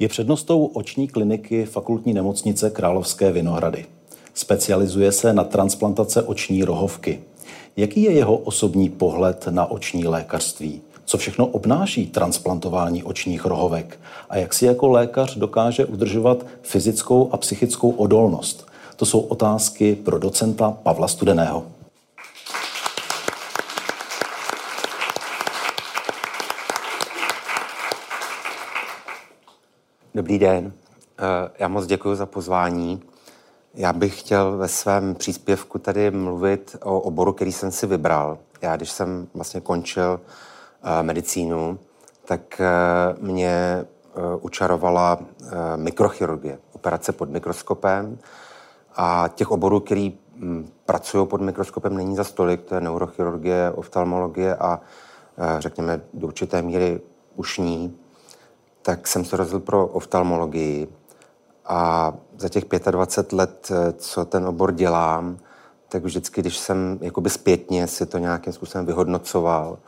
Je přednostou oční kliniky fakultní nemocnice Královské Vinohrady. Specializuje se na transplantace oční rohovky. Jaký je jeho osobní pohled na oční lékařství? Co všechno obnáší transplantování očních rohovek? A jak si jako lékař dokáže udržovat fyzickou a psychickou odolnost? To jsou otázky pro docenta Pavla Studeného. Dobrý den, eh, já moc děkuji za pozvání. Já bych chtěl ve svém příspěvku tady mluvit o oboru, který jsem si vybral. Já, když jsem vlastně končil eh, medicínu, tak eh, mě učarovala mikrochirurgie, operace pod mikroskopem. A těch oborů, který hm, pracují pod mikroskopem, není za stolik. To je neurochirurgie, oftalmologie a řekněme do určité míry ušní tak jsem se rozhodl pro oftalmologii a za těch 25 let, eh, co ten obor dělám, tak vždycky, když jsem jakoby zpětně si to nějakým způsobem vyhodnocoval,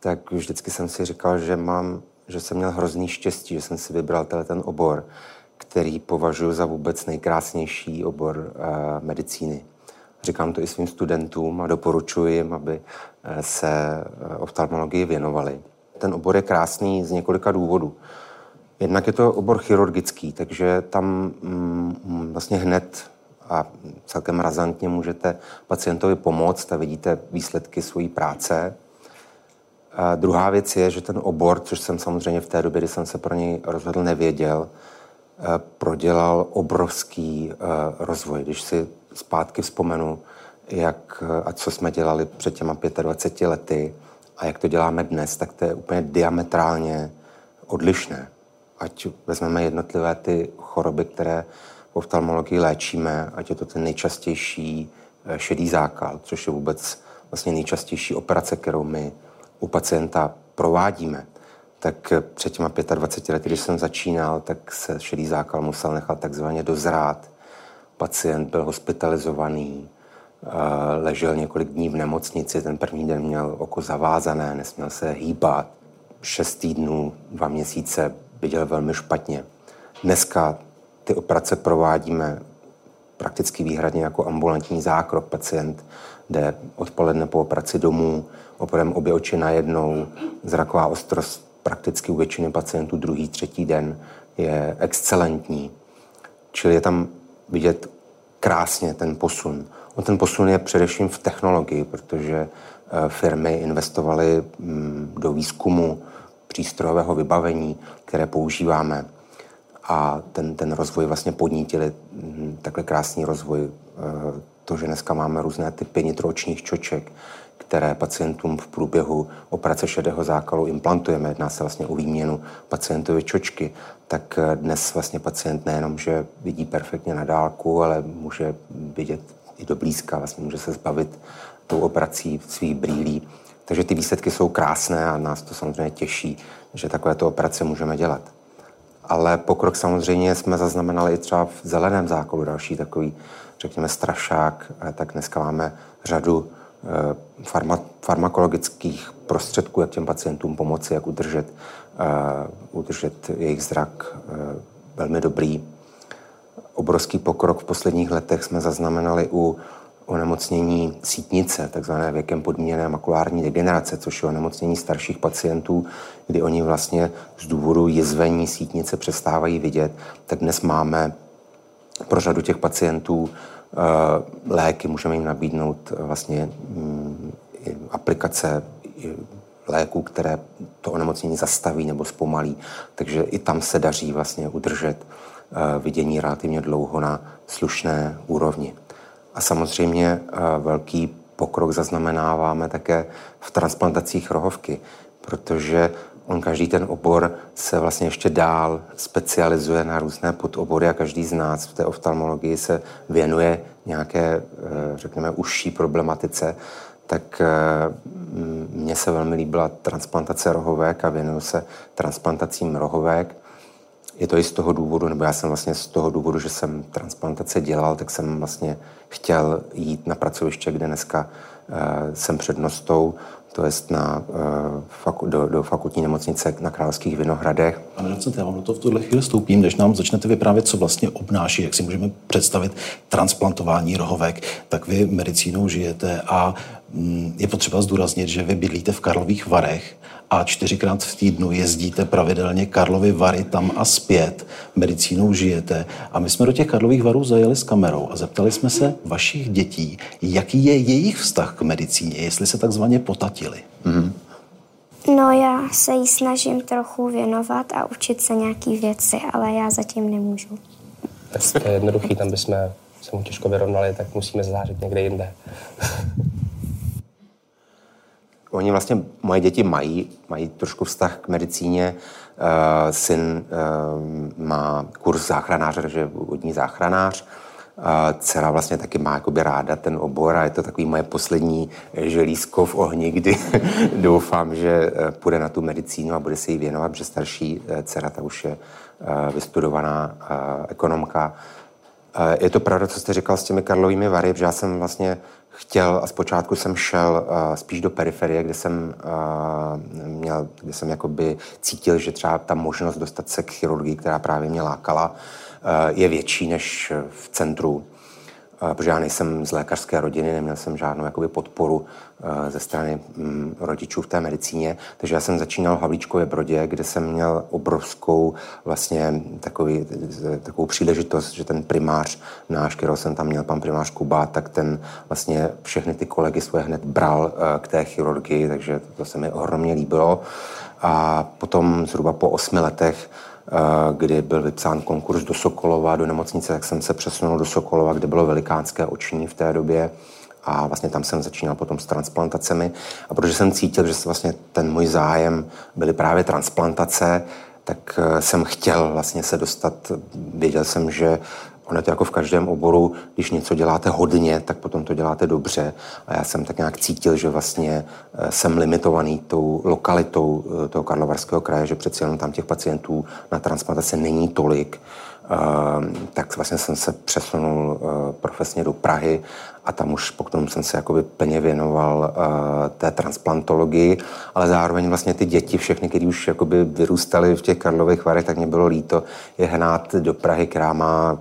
tak vždycky jsem si říkal, že mám, že jsem měl hrozný štěstí, že jsem si vybral ten obor, který považuji za vůbec nejkrásnější obor uh, medicíny. Říkám to i svým studentům a doporučuji jim, aby eh, se oftalmologii věnovali. Ten obor je krásný z několika důvodů. Jednak je to obor chirurgický, takže tam mm, vlastně hned a celkem razantně můžete pacientovi pomoct a vidíte výsledky své práce. A druhá věc je, že ten obor, což jsem samozřejmě v té době, kdy jsem se pro něj rozhodl, nevěděl, eh, prodělal obrovský eh, rozvoj. Když si zpátky vzpomenu, jak eh, a co jsme dělali před těma 25 lety a jak to děláme dnes, tak to je úplně diametrálně odlišné ať vezmeme jednotlivé ty choroby, které v oftalmologii léčíme, ať je to ten nejčastější eh, šedý zákal, což je vůbec vlastně nejčastější operace, kterou my u pacienta provádíme, tak před těma 25 lety, když jsem začínal, tak se šedý zákal musel nechat takzvaně dozrát. Pacient byl hospitalizovaný, eh, ležel několik dní v nemocnici, ten první den měl oko zavázané, nesměl se hýbat. Šest týdnů, dva měsíce viděl velmi špatně. Dneska ty operace provádíme prakticky výhradně jako ambulantní zákrok. Pacient jde odpoledne po operaci domů, operujeme obě oči najednou, zraková ostrost prakticky u většiny pacientů druhý, třetí den je excelentní. Čili je tam vidět krásně ten posun. On ten posun je především v technologii, protože eh, firmy investovaly mm, do výzkumu přístrojového vybavení, které používáme. A ten, ten rozvoj vlastně podnítili hm, takhle krásný rozvoj. E, to, že dneska máme různé typy nitroočních čoček, které pacientům v průběhu operace šedého zákalu implantujeme, jedná se vlastně o výměnu pacientovy čočky, tak e, dnes vlastně pacient nejenom, že vidí perfektně na dálku, ale může vidět i do blízka, vlastně může se zbavit tou operací svých brýlí takže ty výsledky jsou krásné a nás to samozřejmě těší, že takovéto operace můžeme dělat. Ale pokrok samozřejmě jsme zaznamenali i třeba v zeleném zákonu, další takový, řekněme, strašák. Tak dneska máme řadu eh, farma, farmakologických prostředků, jak těm pacientům pomoci, jak udržet, uh, udržet jejich zrak velmi dobrý. Obrovský pokrok v posledních letech jsme zaznamenali u onemocnění sítnice, takzvané věkem podmíněné makulární degenerace, což je onemocnění starších pacientů, kdy oni vlastně z důvodu jizvení sítnice přestávají vidět, tak dnes máme pro řadu těch pacientů eh, léky, můžeme jim nabídnout eh, vlastně mm, aplikace léků, které to onemocnění zastaví nebo zpomalí. Takže i tam se daří vlastně udržet eh, vidění relativně dlouho na slušné úrovni. A samozřejmě eh, velký pokrok zaznamenáváme také v transplantacích rohovky, protože on každý ten obor se vlastně ještě dál specializuje na různé podobory a každý z nás v té oftalmologii se věnuje nějaké, eh, řekněme, užší problematice, tak eh, mně se velmi líbila transplantace rohovek a věnuju se transplantacím rohovek. Je to i z toho důvodu, nebo já jsem vlastně z toho důvodu, že jsem transplantace dělal, tak jsem vlastně chtěl jít na pracoviště, kde dneska uh, jsem přednostou, to je na, uh, do, do fakultní nemocnice na Královských Vinohradech. Pane docent, já vám toho v tuhle chvíli stoupím, než nám začnete vyprávět, co vlastně obnáší, jak si můžeme představit transplantování rohovek, tak vy medicínou žijete a je potřeba zdůraznit, že vy bydlíte v Karlových Varech a čtyřikrát v týdnu jezdíte pravidelně Karlovy Vary tam a zpět, medicínou žijete. A my jsme do těch Karlových Varů zajeli s kamerou a zeptali jsme se vašich dětí, jaký je jejich vztah k medicíně, jestli se takzvaně potatili. Mm-hmm. No já se jí snažím trochu věnovat a učit se nějaký věci, ale já zatím nemůžu. Tak to je jednoduchý, tam bychom se mu těžko vyrovnali, tak musíme zářit někde jinde. Oni vlastně, moje děti mají, mají trošku vztah k medicíně. Uh, syn uh, má kurz záchranáře, takže vodní záchranář. Uh, dcera vlastně taky má jakoby ráda ten obor a je to takový moje poslední želízko v ohni, kdy doufám, že půjde na tu medicínu a bude se jí věnovat, protože starší dcera ta už je vystudovaná ekonomka. Je to pravda, co jste říkal s těmi Karlovými Vary, že já jsem vlastně chtěl a zpočátku jsem šel uh, spíš do periferie, kde jsem uh, měl, kde jsem jakoby cítil, že třeba ta možnost dostat se k chirurgii, která právě mě lákala, uh, je větší než v centru protože já nejsem z lékařské rodiny, neměl jsem žádnou jakoby, podporu eh, ze strany mm, rodičů v té medicíně, takže já jsem začínal v Havlíčkově Brodě, kde jsem měl obrovskou vlastně takový, takovou příležitost, že ten primář náš, kterého jsem tam měl, pan primář Kuba, tak ten vlastně všechny ty kolegy svoje hned bral eh, k té chirurgii, takže to se mi ohromně líbilo. A potom zhruba po osmi letech kdy byl vypsán konkurs do Sokolova, do nemocnice, tak jsem se přesunul do Sokolova, kde bylo velikánské oční v té době a vlastně tam jsem začínal potom s transplantacemi. A protože jsem cítil, že vlastně ten můj zájem byly právě transplantace, tak eh, jsem chtěl vlastně se dostat, věděl jsem, že Ono je to jako v každém oboru, když něco děláte hodně, tak potom to děláte dobře. A já jsem tak nějak cítil, že vlastně eh, jsem limitovaný tou lokalitou eh, toho Karlovarského kraje, že přeci jenom tam těch pacientů na transplantaci není tolik. Uh, tak vlastně jsem se přesunul uh, profesně do Prahy a tam už potom jsem se jakoby plně věnoval té transplantologii, ale zároveň vlastně ty děti, všechny, které už jakoby vyrůstaly v těch Karlových Varech, tak mě bylo líto je hnát do Prahy, která má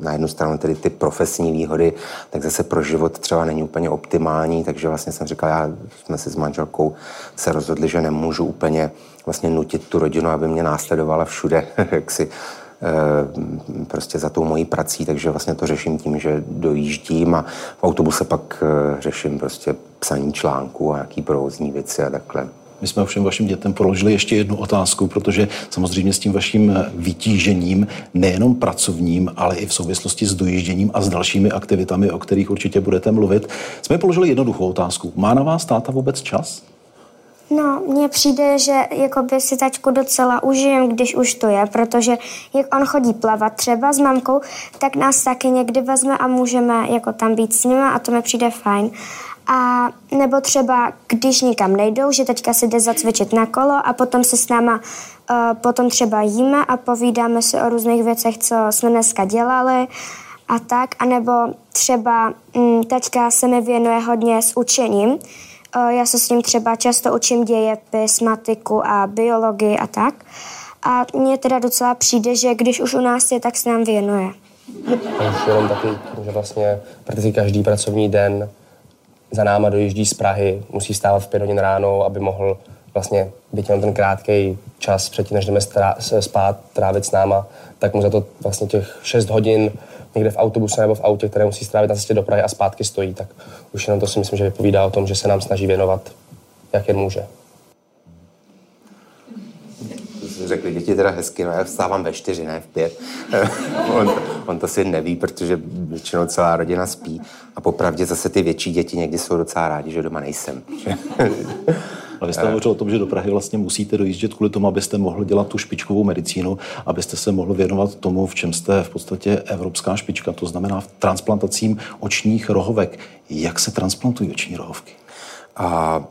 na jednu stranu tedy ty profesní výhody, tak zase pro život třeba není úplně optimální, takže vlastně jsem říkal, já jsme si s manželkou se rozhodli, že nemůžu úplně vlastně nutit tu rodinu, aby mě následovala všude, jak si eh, prostě za tou mojí prací, takže vlastně to řeším tím, že dojíždím a v autobuse pak eh, řeším prostě psaní článků a nějaký provozní věci a takhle. My jsme všem vašim dětem položili ještě jednu otázku, protože samozřejmě s tím vaším vytížením, nejenom pracovním, ale i v souvislosti s dojížděním a s dalšími aktivitami, o kterých určitě budete mluvit, jsme položili jednoduchou otázku. Má na vás táta vůbec čas? No, mně přijde, že jako by si tačku docela užijem, když už to je, protože jak on chodí plavat třeba s mamkou, tak nás taky někdy vezme a můžeme jako tam být s nimi a to mi přijde fajn. A nebo třeba, když nikam nejdou, že teďka si jde zacvičit na kolo a potom se s náma uh, potom třeba jíme a povídáme si o různých věcech, co jsme dneska dělali a tak. A nebo třeba um, teďka se mi věnuje hodně s učením. Uh, já se s ním třeba často učím dějepis, matiku a biologii a tak. A mně teda docela přijde, že když už u nás je, tak se nám věnuje. Už jenom taky, že vlastně prakticky každý pracovní den za náma dojíždí z Prahy, musí stávat v pět hodin ráno, aby mohl vlastně být jenom ten krátký čas předtím, než jdeme spát, trávit s náma, tak mu za to vlastně těch 6 hodin někde v autobuse nebo v autě, které musí strávit na cestě do Prahy a zpátky stojí, tak už jenom to si myslím, že vypovídá o tom, že se nám snaží věnovat, jak jen může. Řekli děti teda hezky, no já vstávám ve čtyři, ne v pět. on, on to si neví, protože většinou celá rodina spí. A popravdě zase ty větší děti někdy jsou docela rádi, že doma nejsem. Ale vy jste hovořil o tom, že do Prahy vlastně musíte dojíždět kvůli tomu, abyste mohl dělat tu špičkovou medicínu, abyste se mohl věnovat tomu, v čem jste v podstatě evropská špička, to znamená v transplantacím očních rohovek. Jak se transplantují oční rohovky? A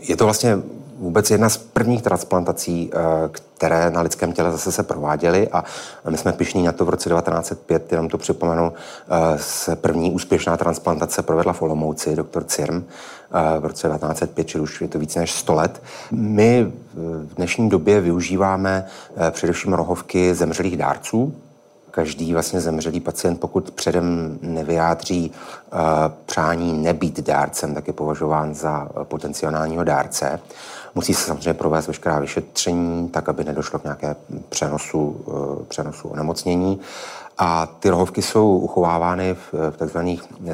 je to vlastně vůbec jedna z prvních transplantací, eh, které na lidském těle zase se prováděly a my jsme pišní na to v roce 1905, jenom to připomenu, eh, se první úspěšná transplantace provedla v Olomouci, doktor Cirm eh, v roce 1905, čili už je to více než 100 let. My v dnešní době využíváme především rohovky zemřelých dárců, každý vlastně zemřelý pacient, pokud předem nevyjádří uh, přání nebýt dárcem, tak je považován za potenciálního dárce. Musí se samozřejmě provést veškerá vyšetření, tak aby nedošlo k nějaké přenosu, uh, přenosu onemocnění. A ty rohovky jsou uchovávány v, v tzv.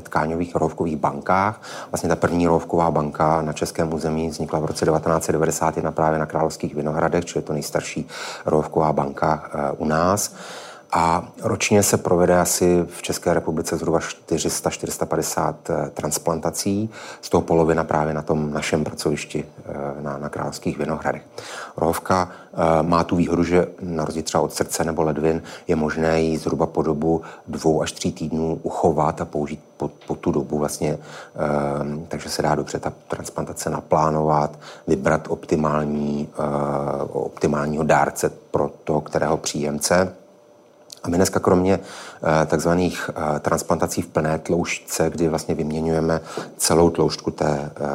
tkáňových rohovkových bankách. Vlastně ta první rohovková banka na českém území vznikla v roce 1991 právě na Královských Vinohradech, čili je to nejstarší rohovková banka u nás. A ročně se provede asi v České republice zhruba 400-450 eh, transplantací, z toho polovina právě na tom našem pracovišti eh, na, na Královských Vinohradech. Rohovka eh, má tu výhodu, že na rozdíl třeba od srdce nebo ledvin je možné ji zhruba po dobu dvou až tří týdnů uchovat a použít po, po tu dobu vlastně, takže se dá dobře ta transplantace naplánovat, vybrat optimální, optimálního dárce pro toho, kterého příjemce a my dneska kromě eh, takzvaných eh, transplantací v plné tloušťce, kdy vlastně vyměňujeme celou tloušťku té eh,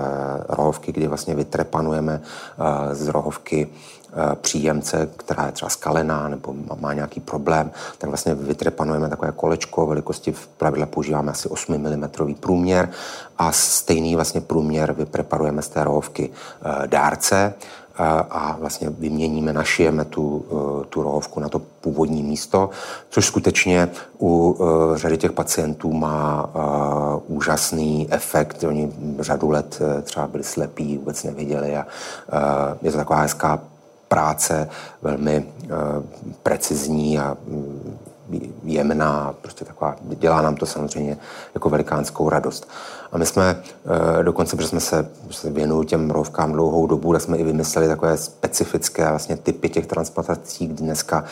rohovky, kdy vlastně vytrepanujeme z rohovky příjemce, která je třeba skalená nebo má nějaký problém, tak vlastně vytrepanujeme takové kolečko velikosti v pravidle používáme asi 8 mm průměr a stejný vlastně průměr vypreparujeme z té rohovky dárce a vlastně vyměníme, našijeme tu, e, tu rohovku na to původní místo, což skutečně u e, řady těch pacientů má e, úžasný efekt. Oni řadu let třeba byli slepí, vůbec neviděli a je to taková hezká práce, velmi precizní a mm, jemná, prostě taková, dělá nám to samozřejmě jako velikánskou radost. A my jsme eh, dokonce, protože jsme se, se věnují těm rovkám dlouhou dobu, tak jsme i vymysleli takové specifické vlastně typy těch transplantací, kdy dneska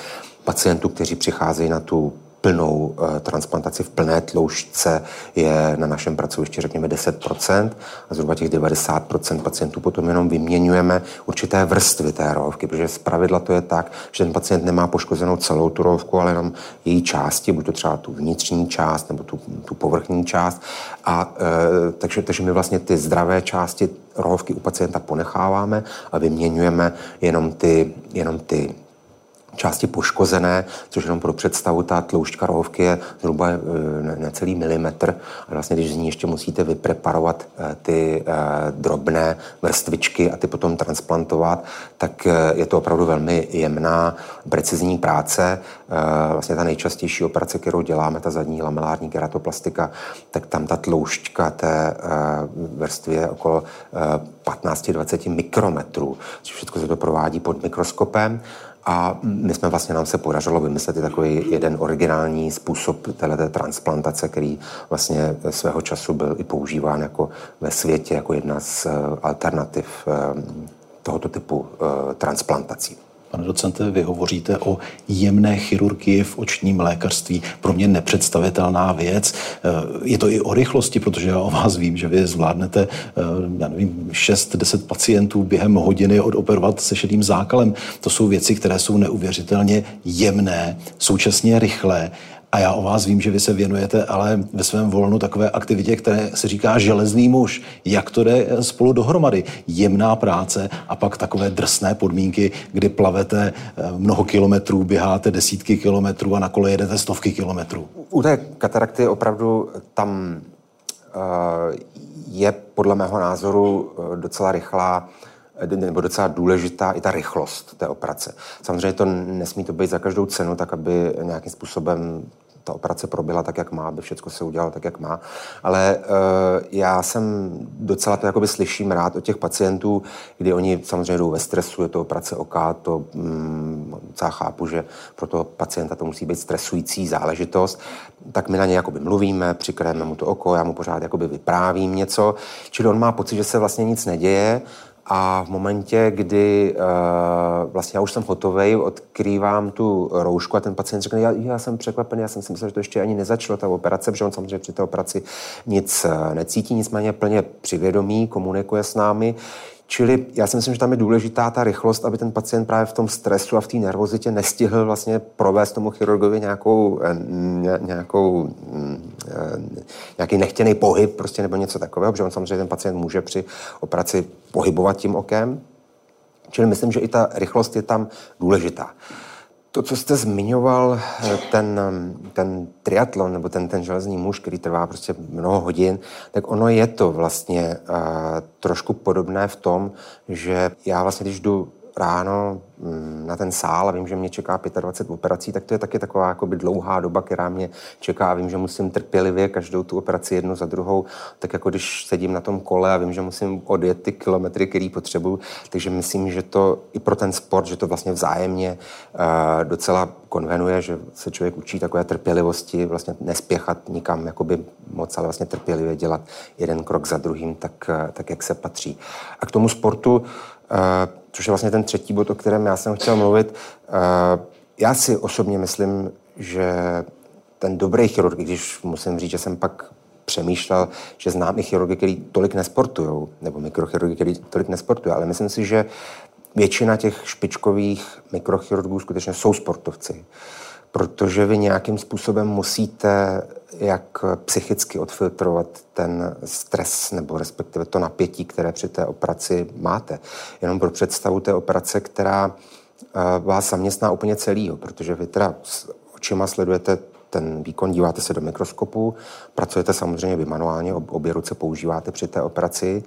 pacientů, kteří přicházejí na tu plnou uh, transplantaci v plné tloušťce je na našem pracovišti řekněme 10% a zhruba těch 90% pacientů potom jenom vyměňujeme určité vrstvy té rohovky, protože z pravidla to je tak, že ten pacient nemá poškozenou celou tu rohovku, ale jenom její části, buď to třeba tu vnitřní část nebo tu, tu povrchní část. A uh, takže, takže my vlastně ty zdravé části rohovky u pacienta ponecháváme a vyměňujeme jenom ty, jenom ty části poškozené, což jenom pro představu, ta tloušťka rohovky je zhruba e, necelý milimetr a vlastně, když z ní ještě musíte vypreparovat e, ty e, drobné vrstvičky a ty potom transplantovat, tak je to opravdu velmi jemná, precizní práce. Vlastně ta nejčastější operace, kterou děláme, ta zadní lamelární keratoplastika, tak tam ta tloušťka té vrstvy je okolo 15-20 mikrometrů, což všechno se to provádí pod mikroskopem a my jsme vlastně, nám se podařilo vymyslet i takový jeden originální způsob této transplantace, který vlastně svého času byl i používán jako ve světě jako jedna z eh, alternativ eh, tohoto typu eh, transplantací. Pane docente, vy hovoříte o jemné chirurgii v očním lékařství. Pro mě nepředstavitelná věc. Eh, je to i o rychlosti, protože já o vás vím, že vy zvládnete, eh, já nevím, 6-10 pacientů během hodiny odoperovat se šedým zákalem. To jsou věci, které jsou neuvěřitelně jemné, současně rychlé a já o vás vím, že vy se věnujete ale ve svém volnu takové aktivitě, které se říká železný muž. Jak to jde spolu dohromady? Jemná práce a pak takové drsné podmínky, kdy plavete eh, mnoho kilometrů, běháte desítky kilometrů a na kole jedete stovky kilometrů. U té katarakty opravdu tam uh, je podle mého názoru eh, docela rychlá nebo docela důležitá i ta rychlost té operace. Samozřejmě to nesmí to být za každou cenu, tak aby nějakým způsobem ta operace proběhla tak, jak má, aby všechno se udělalo tak, jak má. Ale uh, já jsem docela to jakoby slyším rád od těch pacientů, kdy oni samozřejmě jdou ve stresu, je to operace oka, to um, docela chápu, že pro toho pacienta to musí být stresující záležitost, tak my na ně jakoby mluvíme, přikrajeme mu to oko, já mu pořád jakoby vyprávím něco, čili on má pocit, že se vlastně nic neděje, a v momentě, kdy uh, vlastně já už jsem hotový, odkrývám tu roušku a ten pacient řekne, já, já jsem překvapený, já jsem si myslel, že to ještě ani nezačalo, ta operace, protože on samozřejmě při té operaci nic necítí, nicméně plně přivědomí, komunikuje s námi. Čili já si myslím, že tam je důležitá ta rychlost, aby ten pacient právě v tom stresu a v té nervozitě nestihl vlastně provést tomu chirurgovi nějakou, eh, nějakou, mm, eh, nějaký nechtěný pohyb prostě nebo něco takového, protože on samozřejmě ten pacient může při operaci pohybovat tím okem. Čili myslím, že i ta rychlost je tam důležitá. To, co jste zmiňoval, eh, ten, ten triatlon nebo ten, ten železný muž, který trvá prostě mnoho hodin, tak ono je to vlastně uh, trošku podobné v tom, že já vlastně, když jdu ráno mm, na ten sál a vím, že mě čeká 25 operací, tak to je taky taková jakoby dlouhá doba, která mě čeká vím, že musím trpělivě každou tu operaci jednu za druhou, tak jako když sedím na tom kole a vím, že musím odjet ty kilometry, který potřebuju, takže myslím, že to i pro ten sport, že to vlastně vzájemně uh, docela konvenuje, že se člověk učí takové trpělivosti, vlastně nespěchat nikam jakoby moc, ale vlastně trpělivě dělat jeden krok za druhým, tak, uh, tak jak se patří. A k tomu sportu, uh, což je vlastně ten třetí bod, o kterém já jsem chtěl mluvit. Eh, já si osobně myslím, že ten dobrý chirurg, když musím říct, že jsem pak přemýšlel, že znám i chirurgy, kteří tolik nesportují, nebo mikrochirurgy, kteří tolik nesportují, ale myslím si, že většina těch špičkových mikrochirurgů skutečně jsou sportovci protože vy nějakým způsobem musíte jak psychicky odfiltrovat ten stres nebo respektive to napětí, které při té operaci máte. Jenom pro představu té operace, která eh, vás zaměstná úplně celýho, protože vy teda s očima sledujete ten výkon, díváte se do mikroskopu, pracujete samozřejmě vy manuálně, obě ruce používáte při té operaci,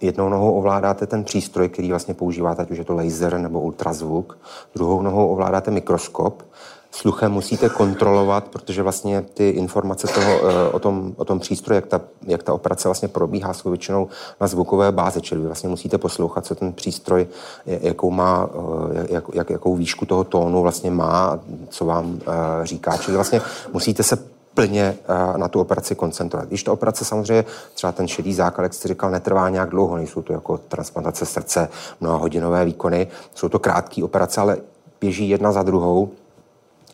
jednou nohou ovládáte ten přístroj, který vlastně používáte, ať už je to laser nebo ultrazvuk, druhou nohou ovládáte mikroskop, sluchem musíte kontrolovat, protože vlastně ty informace toho, eh, o, tom, o tom přístroji, jak ta, jak ta operace vlastně probíhá, jsou většinou na zvukové bázi, čili vy vlastně musíte poslouchat, co ten přístroj, jakou má, eh, jak, jak, jakou výšku toho tónu vlastně má, co vám eh, říká. Čili vlastně musíte se plně na tu operaci koncentrovat. Když ta operace samozřejmě, třeba ten šedý základ, jak jste říkal, netrvá nějak dlouho, nejsou to jako transplantace srdce, hodinové výkony, jsou to krátké operace, ale běží jedna za druhou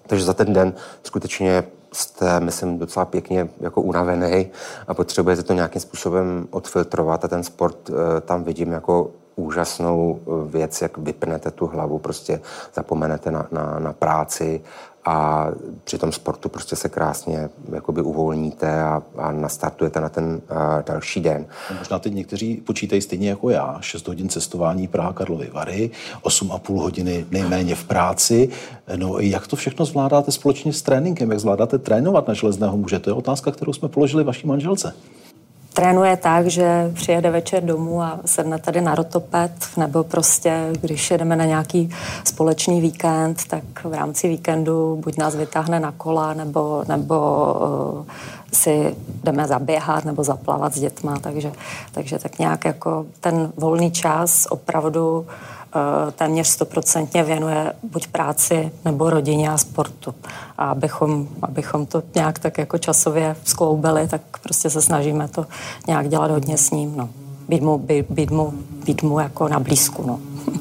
takže za ten den skutečně jste, myslím, docela pěkně jako unavený a potřebujete to nějakým způsobem odfiltrovat a ten sport eh, tam vidím jako úžasnou eh, věc, jak vypnete tu hlavu, prostě zapomenete na, na, na práci a při tom sportu prostě se krásně jakoby uvolníte a, a nastartujete na ten uh, další den. No, možná teď někteří počítají stejně jako já. 6 hodin cestování Praha Karlovy Vary, 8,5 hodiny nejméně v práci. No jak to všechno zvládáte společně s tréninkem? Jak zvládáte trénovat na železného muže? To je otázka, kterou jsme položili vaší manželce trénuje tak, že přijede večer domů a sedne tady na rotopet, nebo prostě, když jedeme na nějaký společný víkend, tak v rámci víkendu buď nás vytáhne na kola, nebo, nebo uh, si jdeme zaběhat nebo zaplavat s dětma, takže, takže tak nějak jako ten volný čas opravdu uh, téměř stoprocentně věnuje buď práci nebo rodině a sportu. A abychom, abychom to nějak tak jako časově skloubili, tak prostě se snažíme to nějak dělat hodně s ním. No. Být, mu, být, být, mu, být mu jako na blízku. No.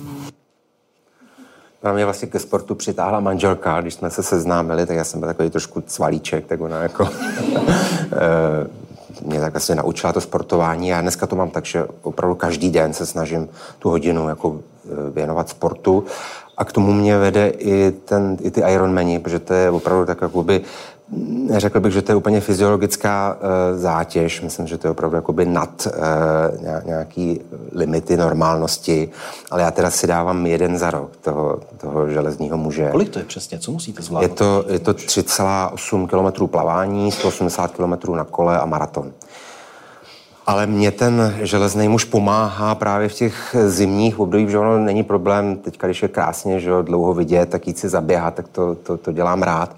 Na mě vlastně ke sportu přitáhla manželka, když jsme se seznámili, tak já jsem byl takový trošku cvalíček, tak ona jako eh, mě tak vlastně naučila to sportování. Já dneska to mám tak, že opravdu každý den se snažím tu hodinu jako věnovat sportu. A k tomu mě vede i, ten, i ty Ironmani, protože to je opravdu tak jakoby Neřekl bych, že to je úplně fyziologická uh, zátěž. Myslím, že to je opravdu jakoby nad uh, nějaký limity normálnosti. Ale já teda si dávám jeden za rok toho, toho železního muže. Kolik to je přesně? Co musíte zvládnout? Je to, je to 3,8 km plavání, 180 km na kole a maraton. Ale mě ten železný muž pomáhá právě v těch zimních obdobích, že ono není problém, teď když je krásně, že dlouho vidět, tak jít si zaběhat, tak to, to, to dělám rád.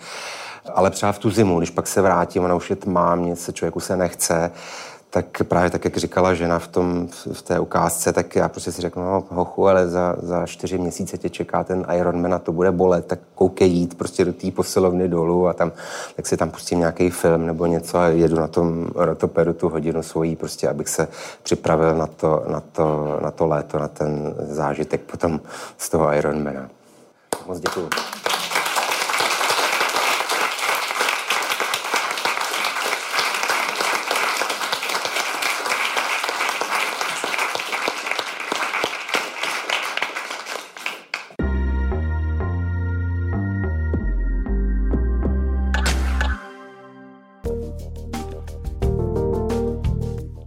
Ale třeba v tu zimu, když pak se vrátím, ona už je tmá, mě se člověku se nechce, tak právě tak, jak říkala žena v, tom, v té ukázce, tak já prostě si řeknu, no hochu, ale za, za čtyři měsíce tě čeká ten Ironman a to bude bolet, tak koukej jít prostě do té posilovny dolů a tam, tak si tam pustím nějaký film nebo něco a jedu na tom rotopedu tu hodinu svojí, prostě abych se připravil na to, na to, na to léto, na ten zážitek potom z toho Ironmana. Moc děkuji.